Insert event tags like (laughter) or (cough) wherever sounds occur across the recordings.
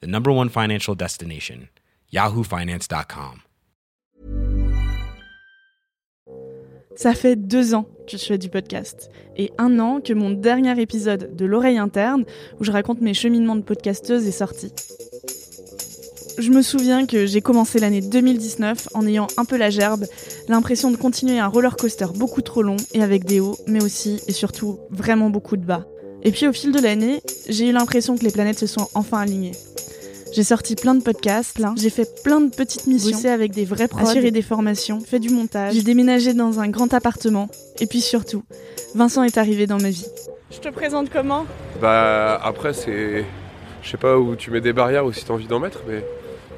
the number one financial destination, yahoofinance.com. Ça fait deux ans que je fais du podcast et un an que mon dernier épisode de l'oreille interne, où je raconte mes cheminements de podcasteuse, est sorti. Je me souviens que j'ai commencé l'année 2019 en ayant un peu la gerbe, l'impression de continuer un roller coaster beaucoup trop long et avec des hauts, mais aussi et surtout vraiment beaucoup de bas. Et puis au fil de l'année, j'ai eu l'impression que les planètes se sont enfin alignées. J'ai sorti plein de podcasts, j'ai fait plein de petites missions, bossé avec des vrais prods, assuré des formations, fait du montage, j'ai déménagé dans un grand appartement, et puis surtout, Vincent est arrivé dans ma vie. Je te présente comment? Bah après c'est... Je sais pas où tu mets des barrières ou si t'as envie d'en mettre, mais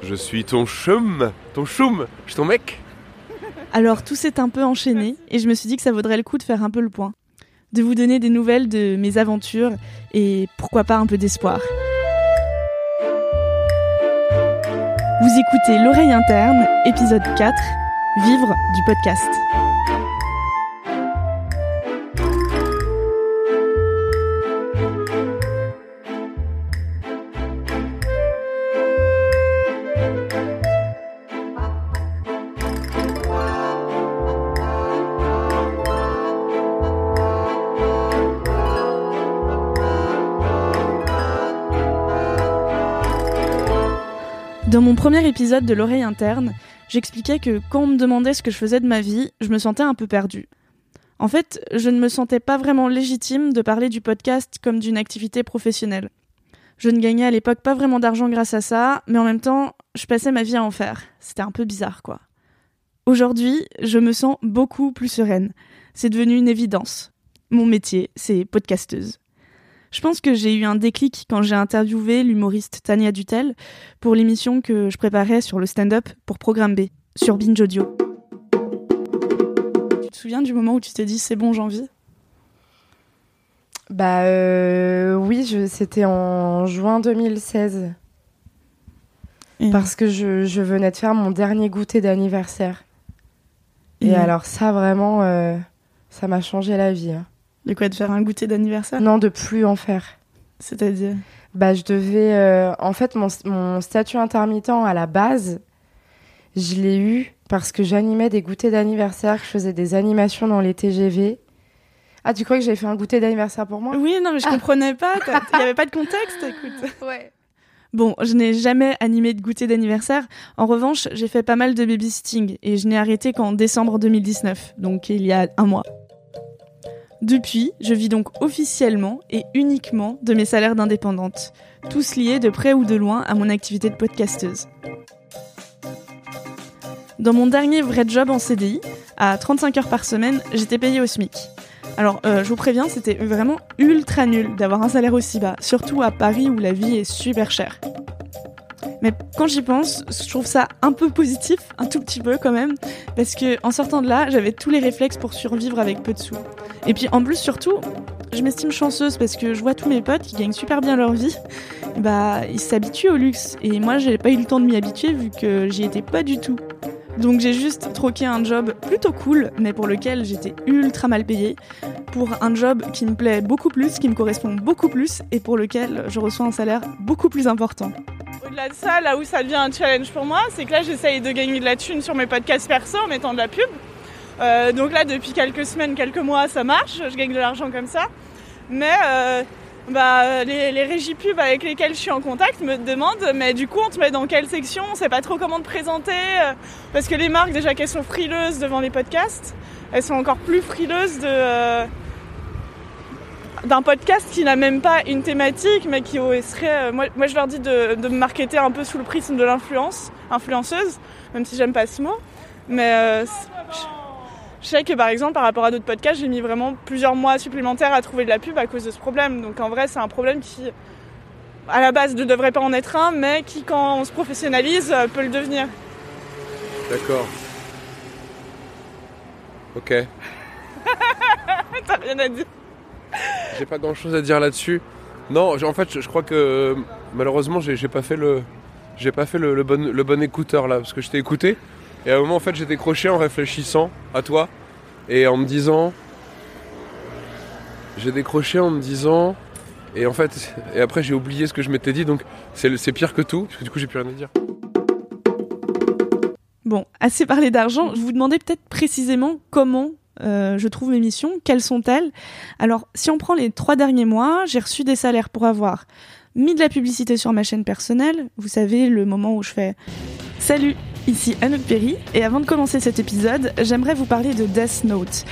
je suis ton chum, ton choum, je suis ton mec. Alors tout s'est un peu enchaîné et je me suis dit que ça vaudrait le coup de faire un peu le point, de vous donner des nouvelles de mes aventures et pourquoi pas un peu d'espoir. Vous écoutez L'oreille interne, épisode 4, Vivre du podcast. Dans mon premier épisode de l'oreille interne, j'expliquais que quand on me demandait ce que je faisais de ma vie, je me sentais un peu perdue. En fait, je ne me sentais pas vraiment légitime de parler du podcast comme d'une activité professionnelle. Je ne gagnais à l'époque pas vraiment d'argent grâce à ça, mais en même temps, je passais ma vie à en faire. C'était un peu bizarre, quoi. Aujourd'hui, je me sens beaucoup plus sereine. C'est devenu une évidence. Mon métier, c'est podcasteuse. Je pense que j'ai eu un déclic quand j'ai interviewé l'humoriste Tania Dutel pour l'émission que je préparais sur le stand-up pour Programme B, sur Binge Audio. Tu te souviens du moment où tu t'es dit c'est bon, j'en vis? Bah euh, oui, c'était en juin 2016. Et- Parce que je, je venais de faire mon dernier goûter d'anniversaire. Et Et- alors ça, vraiment, euh, ça m'a changé la vie. hein. De quoi de faire un goûter d'anniversaire? Non, de plus en faire. C'est-à-dire? Bah, je devais. euh, en fait, mon, mon statut intermittent à la base, je l'ai eu parce que j'animais des goûters d'anniversaire, je faisais des animations dans les TGV. Ah, tu crois que j'avais fait un goûter d'anniversaire pour moi? Oui, non, mais je Ah. comprenais pas. (laughs) Il n'y avait pas de contexte, écoute. Ouais. Bon, je n'ai jamais animé de goûter d'anniversaire. En revanche, j'ai fait pas mal de babysitting et je n'ai arrêté qu'en décembre 2019, donc il y a un mois. Depuis, je vis donc officiellement et uniquement de mes salaires d'indépendante, tous liés de près ou de loin à mon activité de podcasteuse. Dans mon dernier vrai job en CDI, à 35 heures par semaine, j'étais payée au SMIC. Alors, euh, je vous préviens, c'était vraiment ultra nul d'avoir un salaire aussi bas, surtout à Paris où la vie est super chère. Mais quand j'y pense, je trouve ça un peu positif, un tout petit peu quand même, parce que en sortant de là, j'avais tous les réflexes pour survivre avec peu de sous. Et puis en plus, surtout, je m'estime chanceuse parce que je vois tous mes potes qui gagnent super bien leur vie, bah ils s'habituent au luxe. Et moi, j'ai pas eu le temps de m'y habituer vu que j'y étais pas du tout. Donc j'ai juste troqué un job plutôt cool, mais pour lequel j'étais ultra mal payée, pour un job qui me plaît beaucoup plus, qui me correspond beaucoup plus, et pour lequel je reçois un salaire beaucoup plus important. Au-delà de ça, là où ça devient un challenge pour moi, c'est que là j'essaye de gagner de la thune sur mes podcasts perso en mettant de la pub. Euh, donc là depuis quelques semaines, quelques mois ça marche, je gagne de l'argent comme ça. Mais euh, bah, les, les régies pubs avec lesquelles je suis en contact me demandent mais du coup on te met dans quelle section, on sait pas trop comment te présenter. euh, parce que les marques déjà qu'elles sont frileuses devant les podcasts, elles sont encore plus frileuses de... d'un podcast qui n'a même pas une thématique, mais qui serait. euh, moi, moi, je leur dis de, de me marketer un peu sous le prisme de l'influence, influenceuse, même si j'aime pas ce mot. Mais euh, je, je sais que par exemple, par rapport à d'autres podcasts, j'ai mis vraiment plusieurs mois supplémentaires à trouver de la pub à cause de ce problème. Donc en vrai, c'est un problème qui à la base ne devrait pas en être un, mais qui quand on se professionnalise euh, peut le devenir. D'accord. Ok. (laughs) T'as rien à dire. J'ai pas grand chose à dire là-dessus. Non, en fait, je, crois que malheureusement, j'ai pas fait le, pas fait le, bon, le bon écouteur là, parce que je t'ai écouté. Et à un moment, en fait, j'ai décroché en réfléchissant à toi et en me disant, j'ai décroché en me disant, et en fait, et après j'ai oublié ce que je m'étais dit, donc c'est pire que tout, parce que du coup, j'ai plus rien à dire. Bon, assez parlé d'argent, je vous demandais peut-être précisément comment euh, je trouve mes missions, quelles sont-elles? Alors, si on prend les trois derniers mois, j'ai reçu des salaires pour avoir mis de la publicité sur ma chaîne personnelle, vous savez, le moment où je fais « Salut, ici Anouk Perry, et avant de commencer cet épisode, j'aimerais vous parler de Death Note.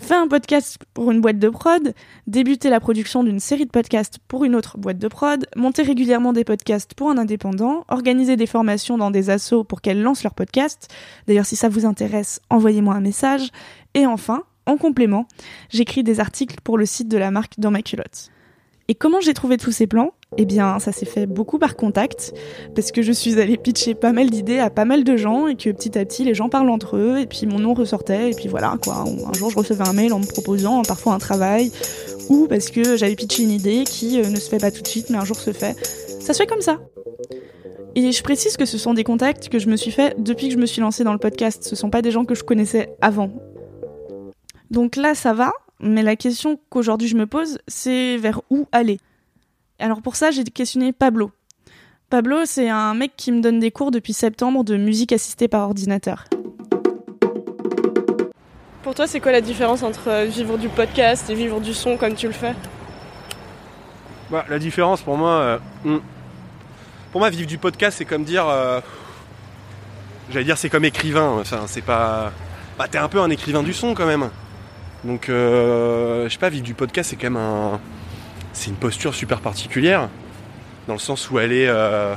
Faire un podcast pour une boîte de prod, débuter la production d'une série de podcasts pour une autre boîte de prod, monter régulièrement des podcasts pour un indépendant, organiser des formations dans des assos pour qu'elles lancent leurs podcasts. D'ailleurs, si ça vous intéresse, envoyez-moi un message. Et enfin, en complément, j'écris des articles pour le site de la marque Dans ma culotte. Et comment j'ai trouvé tous ces plans? Eh bien, ça s'est fait beaucoup par contact, parce que je suis allée pitcher pas mal d'idées à pas mal de gens, et que petit à petit, les gens parlent entre eux, et puis mon nom ressortait, et puis voilà, quoi. Un jour, je recevais un mail en me proposant parfois un travail, ou parce que j'avais pitché une idée qui euh, ne se fait pas tout de suite, mais un jour se fait. Ça se fait comme ça. Et je précise que ce sont des contacts que je me suis fait depuis que je me suis lancée dans le podcast. Ce sont pas des gens que je connaissais avant. Donc là, ça va, mais la question qu'aujourd'hui je me pose, c'est vers où aller? Alors pour ça, j'ai questionné Pablo. Pablo, c'est un mec qui me donne des cours depuis septembre de musique assistée par ordinateur. Pour toi, c'est quoi la différence entre euh, vivre du podcast et vivre du son comme tu le fais? Bah, la différence pour moi, euh, hmm. pour moi vivre du podcast c'est comme dire, euh, j'allais dire c'est comme écrivain. Enfin c'est pas, bah t'es un peu un écrivain du son quand même. Donc euh, je sais pas vivre du podcast c'est quand même un, c'est une posture super particulière dans le sens où elle est, euh,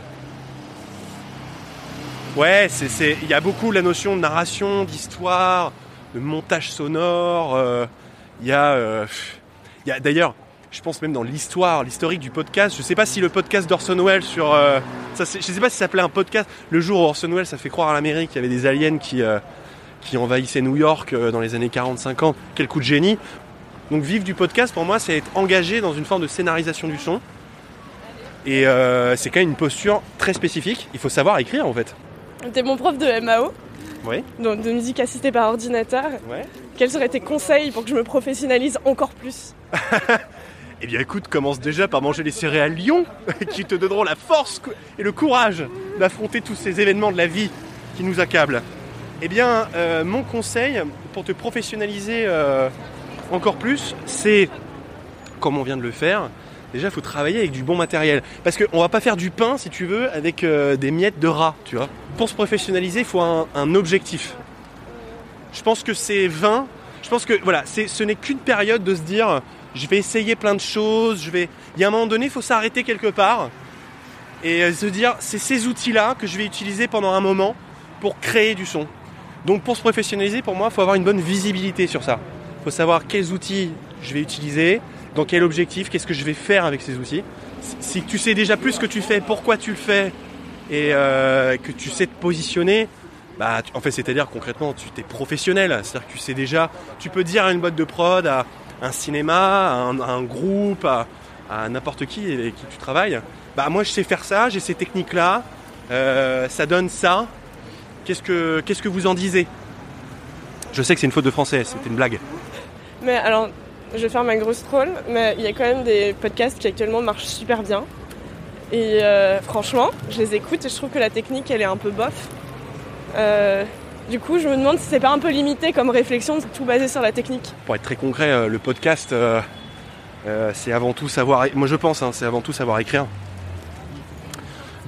ouais c'est il y a beaucoup la notion de narration, d'histoire, de montage sonore. euh, Il y a, euh, il y a d'ailleurs je pense même dans l'histoire, l'historique du podcast. Je sais pas si le podcast d'Orson Welles sur, ça, je sais pas si ça s'appelait un podcast. Le jour où Orson Welles a fait croire à l'Amérique qu'il y avait des aliens qui qui envahissaient New York euh, dans les années 40-50. Quel coup de génie Donc vivre du podcast pour moi, c'est être engagé dans une forme de scénarisation du son. Et euh, c'est quand même une posture très spécifique. Il faut savoir écrire en fait. T'es mon prof de MAO, Oui. donc de musique assistée par ordinateur. Ouais. Quels seraient tes conseils pour que je me professionnalise encore plus? (laughs) Eh bien écoute, commence déjà par manger les céréales Lyon, (laughs) qui te donneront la force et le courage d'affronter tous ces événements de la vie qui nous accablent. Eh bien, euh, mon conseil pour te professionnaliser euh, encore plus, c'est, comme on vient de le faire, déjà il faut travailler avec du bon matériel. Parce qu'on va pas faire du pain, si tu veux, avec euh, des miettes de rat, tu vois. Pour se professionnaliser, il faut un, objectif. Je pense que c'est vain. Je pense que voilà, ce n'est qu'une période de se dire je vais essayer plein de choses, je vais. Il y a un moment donné, il faut s'arrêter quelque part et se dire c'est ces outils-là que je vais utiliser pendant un moment pour créer du son. Donc pour se professionnaliser, pour moi, il faut avoir une bonne visibilité sur ça. Il faut savoir quels outils je vais utiliser, dans quel objectif, qu'est-ce que je vais faire avec ces outils. Si- tu sais déjà plus ce que tu fais, pourquoi tu le fais, et euh, que tu sais te positionner, bah, en fait, c'est-à-dire concrètement, tu t'es professionnel. C'est-à-dire que tu sais déjà, tu peux dire à une boîte de prod, à un cinéma, à un, groupe, à, à n'importe qui avec qui tu travailles. Bah, moi, je sais faire ça, j'ai ces techniques-là, euh, ça donne ça. Qu'est-ce que, qu'est-ce que vous en disiez Je sais que c'est une faute de français, c'était une blague. Mais alors, je vais faire ma grosse troll, mais il y a quand même des podcasts qui actuellement marchent super bien. Et euh, franchement, je les écoute et je trouve que la technique, elle est un peu bof. Euh, du coup, je me demande si c'est pas un peu limité comme réflexion, tout basé sur la technique. Pour être très concret, euh, le podcast, euh, c'est avant tout savoir. Moi, je pense, hein, c'est avant tout savoir écrire.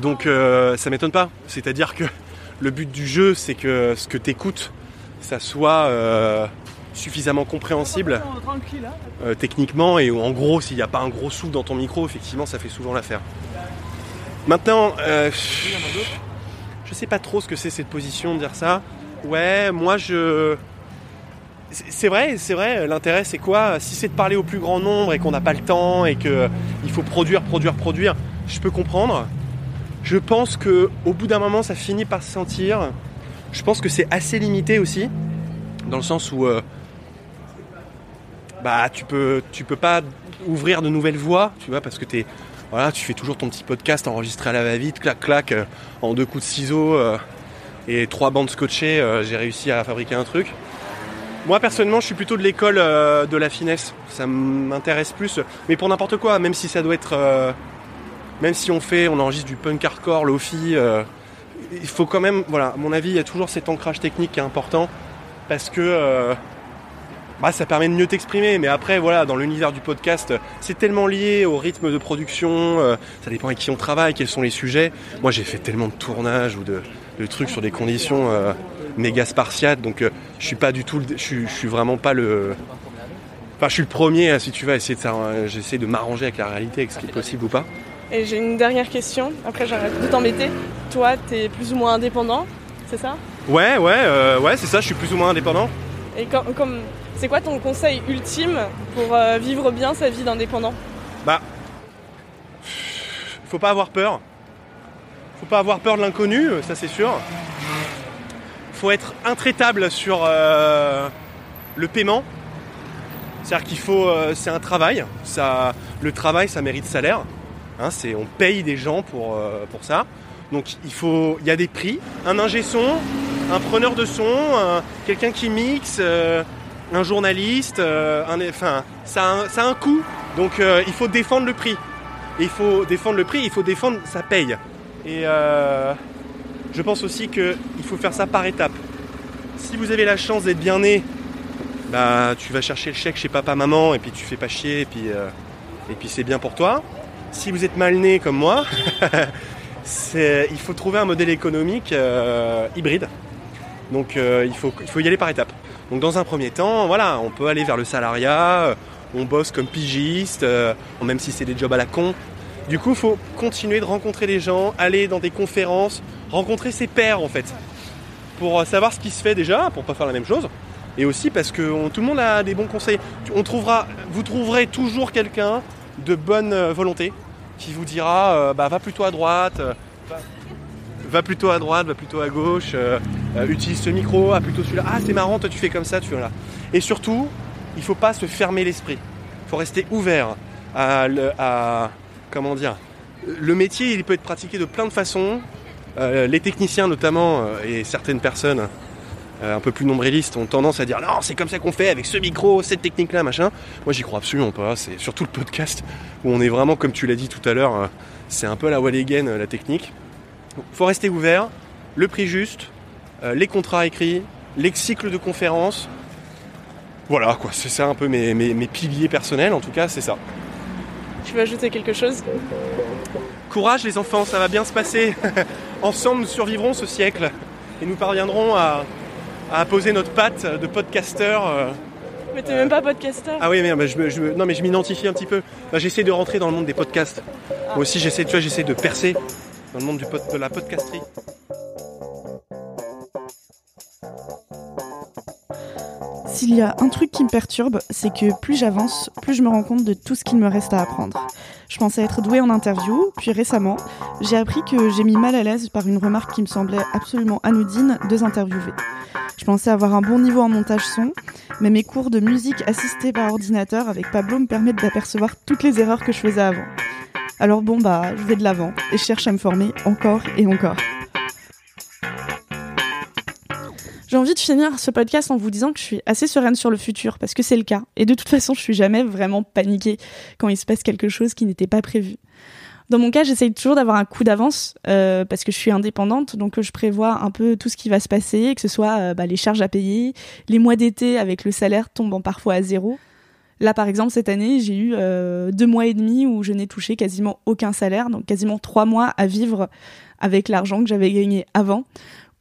Donc, ça m'étonne pas. C'est-à-dire que le but du jeu, c'est que ce que tu écoutes, ça soit euh, suffisamment compréhensible euh, techniquement et en gros, s'il n'y a pas un gros souffle dans ton micro, effectivement, ça fait souvent l'affaire. Maintenant, euh, je sais pas trop ce que c'est cette position de dire ça. Ouais, moi je. C'est vrai, c'est vrai. L'intérêt, c'est quoi? Si c'est de parler au plus grand nombre et qu'on n'a pas le temps et que il faut produire, produire, produire. je peux comprendre. Je pense que au bout d'un moment, ça finit par se sentir. Je pense que c'est assez limité aussi, dans le sens où euh, bah tu peux tu peux pas ouvrir de nouvelles voies, tu vois, parce que t'es voilà, tu fais toujours ton petit podcast enregistré à la va-vite, clac clac, euh, en deux coups de ciseaux euh, et trois bandes scotchées, j'ai réussi à fabriquer un truc. Moi personnellement, je suis plutôt de l'école de la finesse. Ça m'intéresse plus, mais pour n'importe quoi, même si ça doit être, même si on fait, on enregistre du punk hardcore, lofi, euh, il faut quand même, voilà, à mon avis, il y a toujours cet ancrage technique qui est important parce que euh, bah, ça permet de mieux t'exprimer. Mais après, voilà, dans l'univers du podcast, c'est tellement lié au rythme de production. euh, ça dépend avec qui on travaille, quels sont les sujets. Moi, j'ai fait tellement de tournages ou de, trucs sur des conditions méga spartiates, donc je suis pas du tout, je suis, suis vraiment pas le. Enfin, je suis le premier, si tu à essayer de, j'essaie de m'arranger avec la réalité, avec ce qui est possible ou pas. Et j'ai une dernière question, après j'arrête de t'embêter. Toi, t'es plus ou moins indépendant, c'est ça? Ouais, ouais, euh, ouais, c'est ça. Je suis plus ou moins indépendant. Et comme, comme- c'est quoi ton conseil ultime pour euh, vivre bien sa vie d'indépendant? Bah, faut pas avoir peur. Faut pas avoir peur de l'inconnu, euh, ça c'est sûr. Faut être intraitable sur euh, le paiement. C'est-à-dire qu'il faut, c'est un travail. Ça, le travail, ça mérite salaire. Hein, on paye des gens pour, euh, pour ça. Donc il faut, il y a des prix. Un ingé son, un preneur de son, un- quelqu'un qui mixe, euh, un journaliste. euh, enfin, ça a un, ça a un coût. Donc euh, il faut défendre le prix. Et il faut défendre le prix, il faut défendre sa paye. Et euh, je pense aussi qu'il faut faire ça par étapes. Si vous avez la chance d'être bien né, bah tu vas chercher le chèque chez papa, maman, et puis tu fais pas chier, puis, euh, et puis c'est bien pour toi. Si vous êtes mal né comme moi, (laughs) il faut trouver un modèle économique euh, hybride. Donc euh, il, faut, il faut y aller par étapes. Donc dans un premier temps, voilà, on peut aller vers le salariat, euh, on bosse comme pigiste, même si c'est des jobs à la con. Du coup, il faut continuer de rencontrer des gens, aller dans des conférences, rencontrer ses pairs en fait, pour savoir ce qui se fait déjà, pour pas faire la même chose, et aussi parce que tout le monde a des bons conseils. On trouvera, vous trouverez toujours quelqu'un de bonne volonté qui vous dira, euh, bah va plutôt à droite. euh, va- plutôt à droite, va plutôt à gauche, euh, utilise ce micro, ah plutôt celui-là, ah c'est marrant, toi tu fais comme ça, tu fais là. Et surtout, il faut pas se fermer l'esprit. Il faut rester ouvert à, à- comment dire. Le métier, il peut être pratiqué de plein de façons. Les techniciens notamment et certaines personnes un peu plus nombrilistes ont tendance à dire non, c'est comme ça qu'on fait avec ce micro, cette technique-là, machin. Moi, j'y crois absolument pas. C'est surtout le podcast où on est vraiment, comme tu l'as dit tout à l'heure, euh, c'est un peu la Walligan, euh, la technique. faut rester ouvert, le prix juste, euh, les contrats écrits, les cycles de conférences. Voilà, quoi, c'est ça un peu mes, mes- mes piliers personnels, en tout cas, c'est ça. Tu veux ajouter quelque chose? Courage les enfants, ça va bien se passer. (laughs) Ensemble, nous survivrons ce siècle et nous parviendrons à, à poser notre patte de podcasteur. euh. Mais t'es même pas podcasteur. Ah oui, mais mais je, non, mais je m'identifie un petit peu. Bah, j'essaie de rentrer dans le monde des podcasts. Moi aussi, j'essaie, tu vois, j'essaie de percer dans le monde du de la podcasterie. S'il y a un truc qui me perturbe, c'est que plus j'avance, plus je me rends compte de tout ce qu'il me reste à apprendre. Je pensais être douée en interview, puis récemment, j'ai appris que j'ai mis mal à l'aise par une remarque qui me semblait absolument anodine deux interviewés. Je pensais avoir un bon niveau en montage son, mais mes cours de musique assistée par ordinateur avec Pablo me permettent d'apercevoir toutes les erreurs que je faisais avant. Alors bon bah, je vais de l'avant et je cherche à me former encore et encore. J'ai envie de finir ce podcast en vous disant que je suis assez sereine sur le futur, parce que c'est le cas. Et de toute façon, je suis jamais vraiment paniquée quand il se passe quelque chose qui n'était pas prévu. Dans mon cas, j'essaye toujours d'avoir un coup d'avance, euh, parce que je suis indépendante, donc je prévois un peu tout ce qui va se passer, que ce soit euh, bah, les charges à payer, les mois d'été avec le salaire tombant parfois à zéro. Là, par exemple, cette année, j'ai eu euh, deux mois et demi où je n'ai touché quasiment aucun salaire, donc quasiment trois mois à vivre avec l'argent que j'avais gagné avant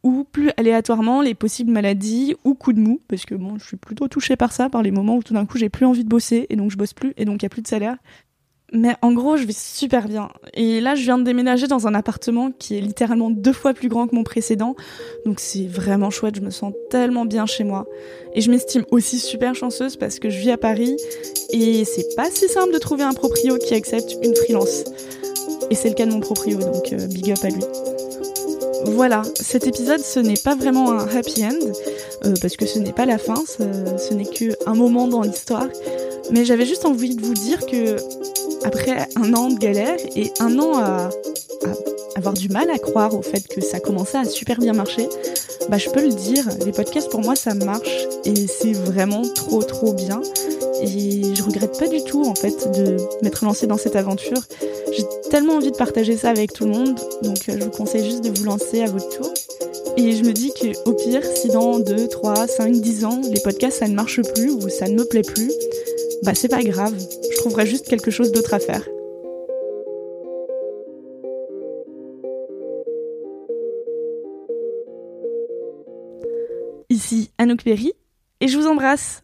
ou plus aléatoirement les possibles maladies ou coups de mou, parce que bon, je suis plutôt touchée par ça, par les moments où tout d'un coup j'ai plus envie de bosser et donc je bosse plus et donc il y a plus de salaire. Mais en gros, je vais super bien. Et là, je viens de déménager dans un appartement qui est littéralement deux fois plus grand que mon précédent. Donc c'est vraiment chouette, je me sens tellement bien chez moi. Et je m'estime aussi super chanceuse parce que je vis à Paris et c'est pas si simple de trouver un proprio qui accepte une freelance. Et c'est le cas de mon proprio, donc euh, big up à lui. Voilà, cet épisode, ce n'est pas vraiment un happy end, euh, parce que ce n'est pas la fin, ce, n'est qu'un moment dans l'histoire. Mais j'avais juste envie de vous dire que, après un an de galère et un an à, avoir du mal à croire au fait que ça commençait à super bien marcher, bah je peux le dire, les podcasts pour moi ça marche et c'est vraiment trop trop bien. Et je regrette pas du tout en fait de m'être lancée dans cette aventure. Tellement envie de partager ça avec tout le monde, donc euh, je vous conseille juste de vous lancer à votre tour. Et je me dis que au pire, si dans 2, 3, 5, 10 ans, les podcasts ça ne marche plus ou ça ne me plaît plus, bah c'est pas grave, je trouverai juste quelque chose d'autre à faire. Ici Anouk Perry et je vous embrasse.